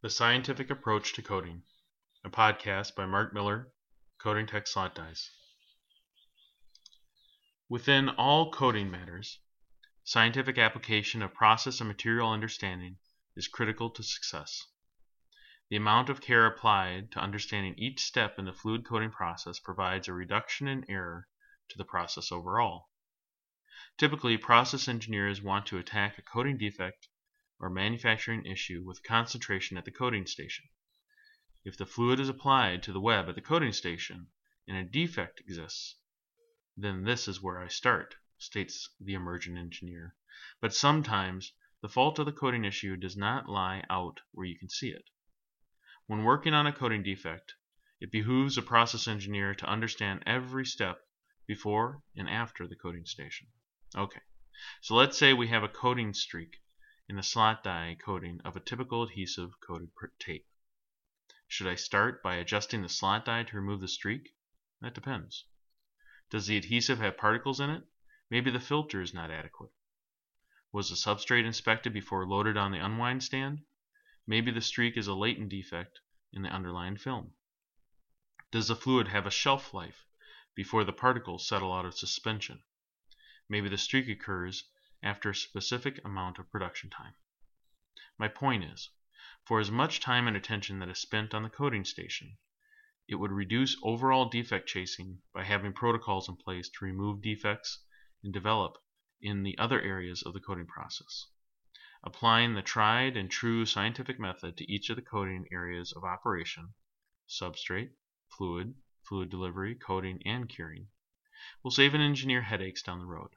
The Scientific Approach to Coating, a podcast by Mark Miller, Coating Tech Slot Dies. Within all coating matters, scientific application of process and material understanding is critical to success. The amount of care applied to understanding each step in the fluid coating process provides a reduction in error to the process overall. Typically, process engineers want to attack a coating defect or manufacturing issue with concentration at the coating station. If the fluid is applied to the web at the coating station and a defect exists, then this is where I start, states the emergent engineer. But sometimes the fault of the coating issue does not lie out where you can see it. When working on a coating defect, it behooves a process engineer to understand every step before and after the coating station. Okay, so let's say we have a coating streak in the slot die coating of a typical adhesive coated tape. Should I start by adjusting the slot die to remove the streak? That depends. Does the adhesive have particles in it? Maybe the filter is not adequate. Was the substrate inspected before loaded on the unwind stand? Maybe the streak is a latent defect in the underlying film. Does the fluid have a shelf life before the particles settle out of suspension? Maybe the streak occurs after a specific amount of production time. My point is, for as much time and attention that is spent on the coating station, it would reduce overall defect chasing by having protocols in place to remove defects and develop in the other areas of the coating process applying the tried and true scientific method to each of the coating areas of operation substrate, fluid, fluid delivery, coating, and curing will save an engineer headaches down the road.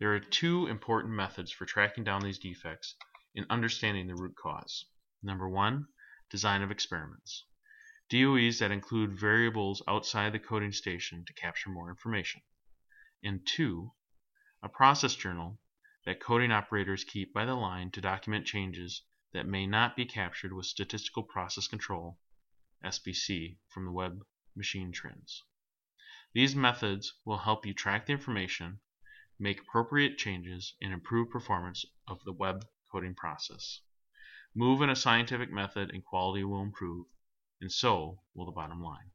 There are two important methods for tracking down these defects and understanding the root cause. Number one, design of experiments. DOEs that include variables outside the coating station to capture more information. And two, a process journal that coating operators keep by the line to document changes that may not be captured with statistical process control SPC from the web machine trends. These methods will help you track the information, make appropriate changes, and improve performance of the web coating process. Move in a scientific method and quality will improve, and so will the bottom line.